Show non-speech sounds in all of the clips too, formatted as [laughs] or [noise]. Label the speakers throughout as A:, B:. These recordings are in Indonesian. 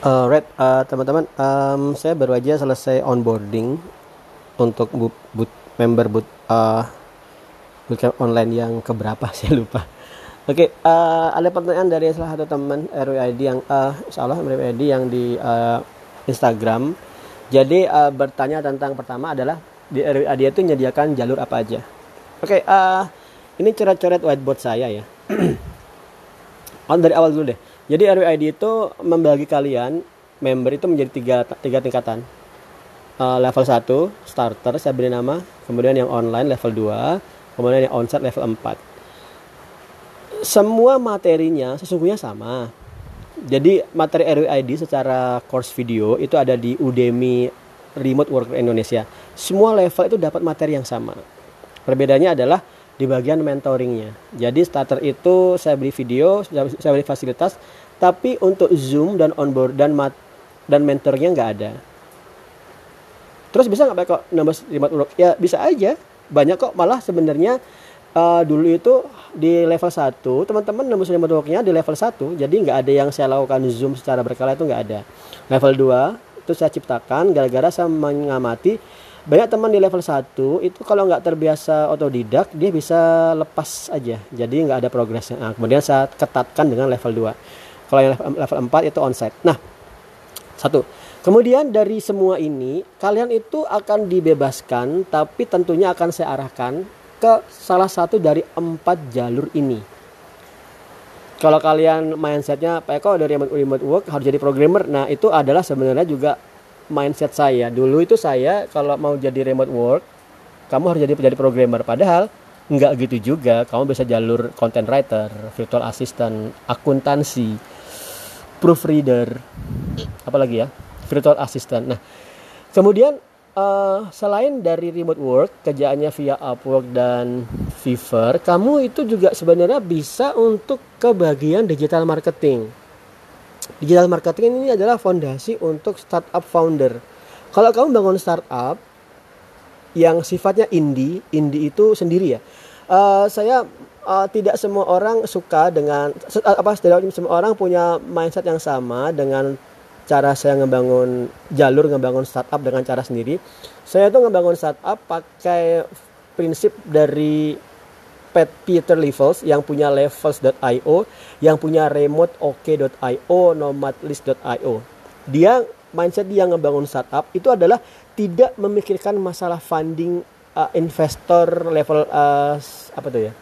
A: Alright, uh, teman-teman, um, saya baru aja selesai onboarding untuk boot, boot member boot uh, bootcamp online yang keberapa [laughs] saya lupa. Oke, okay, uh, ada pertanyaan dari salah satu teman RWID yang uh, salah RWID yang di uh, Instagram. Jadi uh, bertanya tentang pertama adalah di RWID itu menyediakan jalur apa aja. Oke, okay, uh, ini coret-coret whiteboard saya ya. [clears throat] oh, dari awal dulu deh jadi RWID itu membagi kalian member itu menjadi tiga, tiga tingkatan. Uh, level 1 starter saya beri nama, kemudian yang online level 2, kemudian yang onsite level 4. Semua materinya sesungguhnya sama. Jadi materi RWID secara course video itu ada di Udemy Remote Worker Indonesia. Semua level itu dapat materi yang sama. Perbedaannya adalah di bagian mentoringnya. Jadi starter itu saya beri video, saya beri fasilitas, tapi untuk zoom dan onboard dan mat dan mentornya nggak ada. Terus bisa nggak kok nambah remote work? Ya bisa aja. Banyak kok malah sebenarnya uh, dulu itu di level 1 teman-teman nambah remote worknya di level 1 jadi nggak ada yang saya lakukan zoom secara berkala itu nggak ada level 2 itu saya ciptakan gara-gara saya mengamati banyak teman di level 1 itu kalau nggak terbiasa otodidak dia bisa lepas aja. Jadi nggak ada progresnya. Nah, kemudian saya ketatkan dengan level 2 kalau yang level 4 itu onsite. Nah satu. Kemudian dari semua ini kalian itu akan dibebaskan tapi tentunya akan saya arahkan ke salah satu dari empat jalur ini. Kalau kalian mindsetnya Pak Eko dari remote work harus jadi programmer. Nah itu adalah sebenarnya juga mindset saya. Dulu itu saya kalau mau jadi remote work kamu harus jadi jadi programmer. Padahal nggak gitu juga. Kamu bisa jalur content writer virtual assistant akuntansi proofreader apalagi ya virtual assistant. Nah kemudian uh, selain dari remote work kerjaannya via Upwork dan Fiverr kamu itu juga sebenarnya bisa untuk kebagian digital marketing Digital marketing ini adalah fondasi untuk startup founder. Kalau kamu bangun startup yang sifatnya indie, indie itu sendiri ya. Uh, saya uh, tidak semua orang suka dengan apa tidak semua orang punya mindset yang sama dengan cara saya ngebangun jalur ngebangun startup dengan cara sendiri. Saya tuh ngebangun startup pakai prinsip dari Pat Peter Levels yang punya levels.io, yang punya remoteok.io, nomadlist.io. Dia mindset dia ngebangun startup itu adalah tidak memikirkan masalah funding uh, investor level uh, apa tuh ya?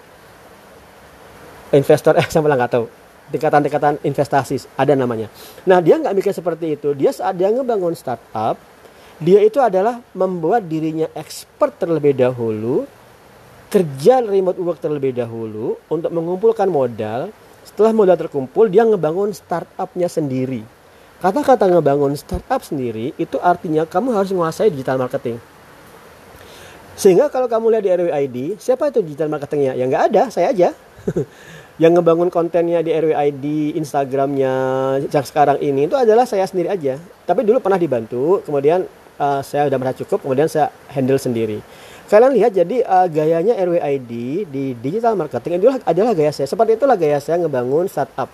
A: Investor eh [laughs] sama nggak tahu. Tingkatan-tingkatan investasi ada namanya. Nah dia nggak mikir seperti itu. Dia saat dia ngebangun startup, dia itu adalah membuat dirinya expert terlebih dahulu kerja remote work terlebih dahulu untuk mengumpulkan modal. Setelah modal terkumpul, dia ngebangun startupnya sendiri. Kata-kata ngebangun startup sendiri itu artinya kamu harus menguasai digital marketing. Sehingga kalau kamu lihat di RWID, siapa itu digital marketingnya? Ya nggak ada, saya aja. [laughs] yang ngebangun kontennya di RWID, Instagramnya yang sekarang ini itu adalah saya sendiri aja. Tapi dulu pernah dibantu, kemudian uh, saya udah merasa cukup, kemudian saya handle sendiri. Kalian lihat jadi uh, gayanya RWID di digital marketing adalah adalah gaya saya. Seperti itulah gaya saya ngebangun startup.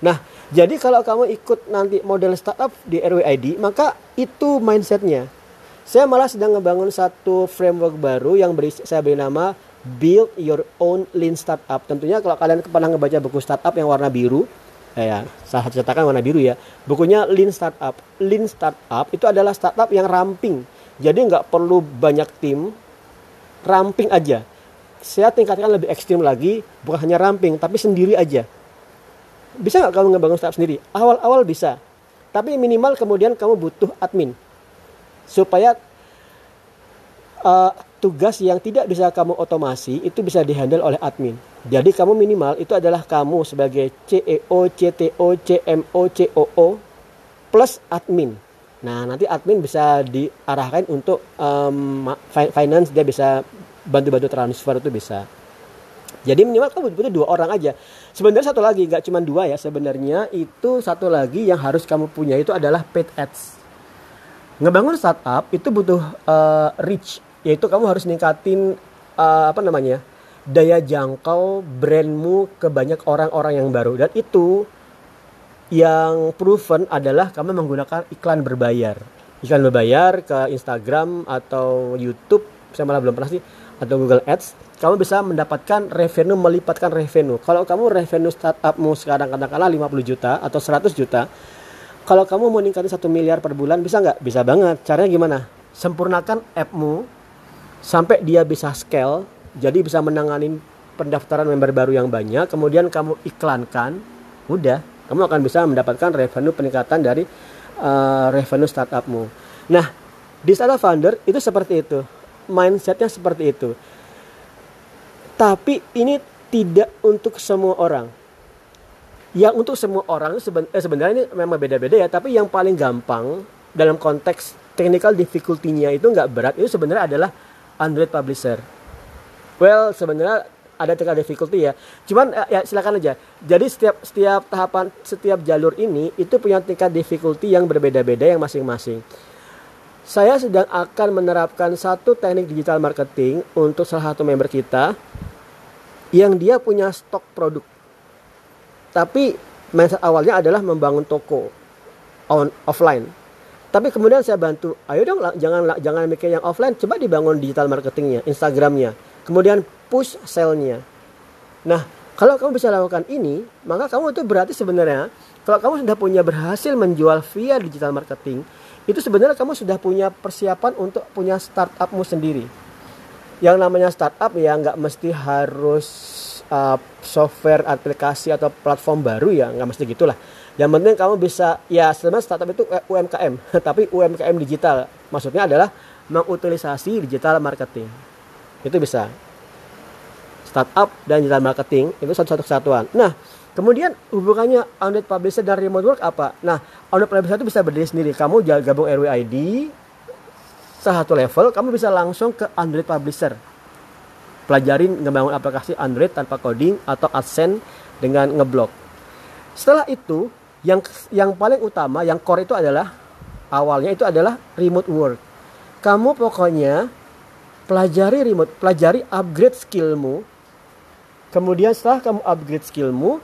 A: Nah, jadi kalau kamu ikut nanti model startup di RWID, maka itu mindsetnya. Saya malah sedang ngebangun satu framework baru yang beri, saya beri nama Build Your Own Lean Startup. Tentunya kalau kalian pernah ngebaca buku startup yang warna biru, ya, salah satu cetakan warna biru ya. Bukunya Lean Startup. Lean Startup itu adalah startup yang ramping. Jadi nggak perlu banyak tim, ramping aja. Saya tingkatkan lebih ekstrim lagi, bukan hanya ramping, tapi sendiri aja. Bisa nggak kamu ngebangun startup sendiri? Awal-awal bisa, tapi minimal kemudian kamu butuh admin supaya uh, tugas yang tidak bisa kamu otomasi itu bisa dihandle oleh admin. Jadi kamu minimal itu adalah kamu sebagai CEO, CTO, CMO, COO plus admin. Nah, nanti admin bisa diarahkan untuk um, finance, dia bisa bantu-bantu transfer itu bisa. Jadi minimal kamu butuh dua orang aja. Sebenarnya satu lagi, nggak cuma dua ya. Sebenarnya itu satu lagi yang harus kamu punya itu adalah paid ads. Ngebangun startup itu butuh uh, reach, yaitu kamu harus ningkatin uh, apa namanya daya jangkau brandmu ke banyak orang-orang yang baru. Dan itu yang proven adalah kamu menggunakan iklan berbayar. Iklan berbayar ke Instagram atau YouTube saya malah belum pernah sih atau Google Ads. Kamu bisa mendapatkan revenue melipatkan revenue. Kalau kamu revenue startupmu sekarang katakanlah 50 juta atau 100 juta kalau kamu mau meningkatkan satu miliar per bulan bisa nggak? Bisa banget. Caranya gimana? Sempurnakan appmu sampai dia bisa scale jadi bisa menangani pendaftaran member baru yang banyak kemudian kamu iklankan udah kamu akan bisa mendapatkan revenue peningkatan dari uh, revenue startupmu. Nah, di startup founder itu seperti itu, mindsetnya seperti itu. Tapi ini tidak untuk semua orang. Yang untuk semua orang seben eh, sebenarnya ini memang beda-beda ya, tapi yang paling gampang dalam konteks technical difficulty-nya itu nggak berat itu sebenarnya adalah Android publisher. Well, sebenarnya ada tingkat difficulty ya. Cuman eh, ya silakan aja. Jadi setiap setiap tahapan setiap jalur ini itu punya tingkat difficulty yang berbeda-beda yang masing-masing. Saya sedang akan menerapkan satu teknik digital marketing untuk salah satu member kita yang dia punya stok produk. Tapi mindset awalnya adalah membangun toko on offline. Tapi kemudian saya bantu, ayo dong jangan jangan mikir yang offline, coba dibangun digital marketingnya, Instagramnya. Kemudian push sale-nya. Nah, kalau kamu bisa lakukan ini, maka kamu itu berarti sebenarnya kalau kamu sudah punya berhasil menjual via digital marketing, itu sebenarnya kamu sudah punya persiapan untuk punya startupmu sendiri. Yang namanya startup ya nggak mesti harus uh, software, aplikasi atau platform baru ya, nggak mesti gitulah. Yang penting kamu bisa ya sebenarnya startup itu UMKM, [laughs] tapi UMKM digital. Maksudnya adalah mengutilisasi digital marketing. Itu bisa startup dan digital marketing itu satu-satu kesatuan. Nah, kemudian hubungannya Android Publisher dan Remote Work apa? Nah, Android Publisher itu bisa berdiri sendiri. Kamu gabung RWID satu level, kamu bisa langsung ke Android Publisher. Pelajarin ngebangun aplikasi Android tanpa coding atau AdSense dengan ngeblok. Setelah itu, yang yang paling utama, yang core itu adalah awalnya itu adalah remote work. Kamu pokoknya pelajari remote, pelajari upgrade skillmu Kemudian setelah kamu upgrade skillmu,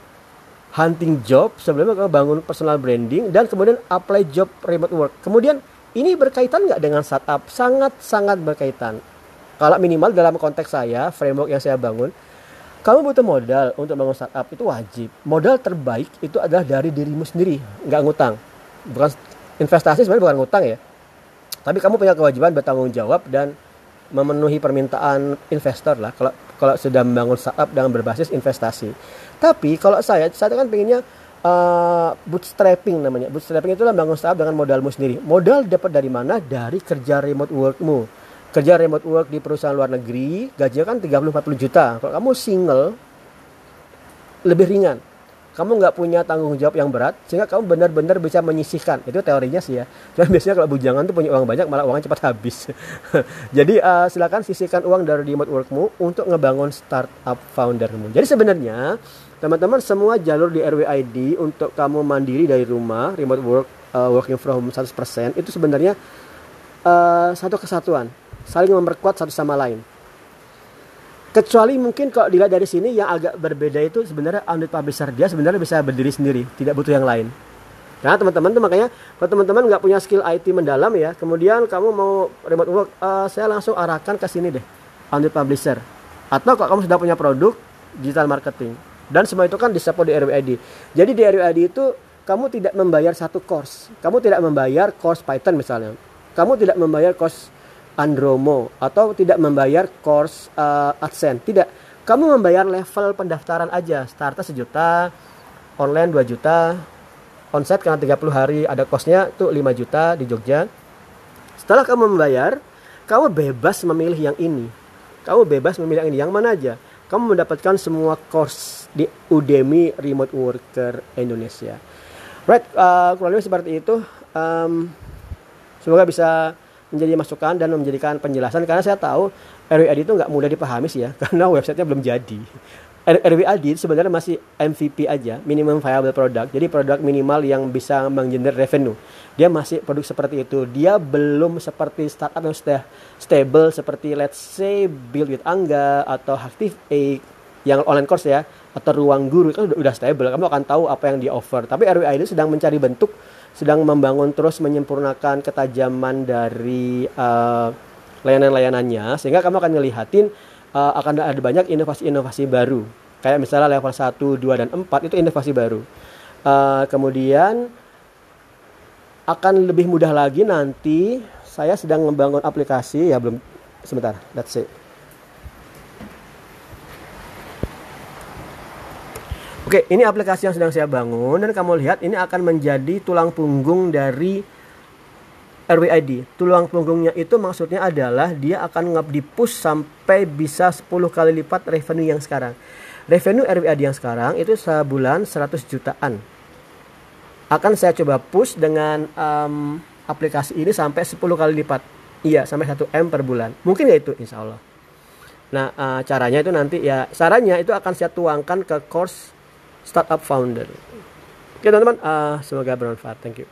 A: hunting job, sebelumnya kamu bangun personal branding, dan kemudian apply job remote work. Kemudian ini berkaitan nggak dengan startup? Sangat-sangat berkaitan. Kalau minimal dalam konteks saya, framework yang saya bangun, kamu butuh modal untuk bangun startup itu wajib. Modal terbaik itu adalah dari dirimu sendiri, nggak ngutang. Bukan investasi sebenarnya bukan ngutang ya. Tapi kamu punya kewajiban bertanggung jawab dan memenuhi permintaan investor lah. Kalau kalau sudah membangun startup dengan berbasis investasi. Tapi kalau saya, saya kan pengennya uh, bootstrapping namanya. Bootstrapping itu membangun startup dengan modalmu sendiri. Modal dapat dari mana? Dari kerja remote workmu. Kerja remote work di perusahaan luar negeri, gajinya kan 30-40 juta. Kalau kamu single, lebih ringan. Kamu nggak punya tanggung jawab yang berat sehingga kamu benar-benar bisa menyisihkan. Itu teorinya sih ya. [laughs] Cuma biasanya kalau bujangan tuh punya uang banyak malah uangnya cepat habis. [laughs] Jadi uh, silakan sisihkan uang dari remote workmu untuk ngebangun startup foundermu. Jadi sebenarnya teman-teman semua jalur di RWID untuk kamu mandiri dari rumah remote work uh, working from home 100% itu sebenarnya uh, satu kesatuan saling memperkuat satu sama lain. Kecuali mungkin kalau dilihat dari sini yang agak berbeda itu sebenarnya Android publisher dia sebenarnya bisa berdiri sendiri tidak butuh yang lain. Nah teman-teman tuh makanya kalau teman-teman nggak punya skill IT mendalam ya kemudian kamu mau remote work uh, saya langsung arahkan ke sini deh Android publisher. Atau kalau kamu sudah punya produk digital marketing. Dan semua itu kan disupport di RWID jadi di RWID itu kamu tidak membayar satu course. Kamu tidak membayar course Python misalnya. Kamu tidak membayar course Andromo atau tidak membayar course uh, AdSense. Tidak. Kamu membayar level pendaftaran aja. Starter sejuta, online 2 juta, onsite karena 30 hari ada costnya tuh 5 juta di Jogja. Setelah kamu membayar, kamu bebas memilih yang ini. Kamu bebas memilih yang ini. Yang mana aja? Kamu mendapatkan semua course di Udemy Remote Worker Indonesia. Right, uh, kurang lebih seperti itu. Um, semoga bisa menjadi masukan dan menjadikan penjelasan karena saya tahu RWAD itu nggak mudah dipahami sih ya [laughs] karena websitenya belum jadi. RWAD sebenarnya masih MVP aja, minimum viable product. Jadi produk minimal yang bisa menggenerate revenue. Dia masih produk seperti itu. Dia belum seperti startup yang sudah stable seperti let's say Build with Angga atau Active A yang online course ya atau ruang guru itu udah stable kamu akan tahu apa yang di offer tapi RWA ini sedang mencari bentuk sedang membangun terus menyempurnakan ketajaman dari uh, layanan-layanannya sehingga kamu akan ngelihatin uh, akan ada banyak inovasi-inovasi baru. Kayak misalnya level 1, 2 dan 4 itu inovasi baru. Uh, kemudian akan lebih mudah lagi nanti saya sedang membangun aplikasi ya belum sebentar let's see Oke, ini aplikasi yang sedang saya bangun dan kamu lihat ini akan menjadi tulang punggung dari RWID. Tulang punggungnya itu maksudnya adalah dia akan ngap di push sampai bisa 10 kali lipat revenue yang sekarang. Revenue RWID yang sekarang itu sebulan 100 jutaan. Akan saya coba push dengan um, aplikasi ini sampai 10 kali lipat. Iya, sampai 1 M per bulan. Mungkin ya itu insya Allah. Nah, uh, caranya itu nanti ya, sarannya itu akan saya tuangkan ke course startup founder. Oke teman-teman, uh, semoga bermanfaat. Thank you.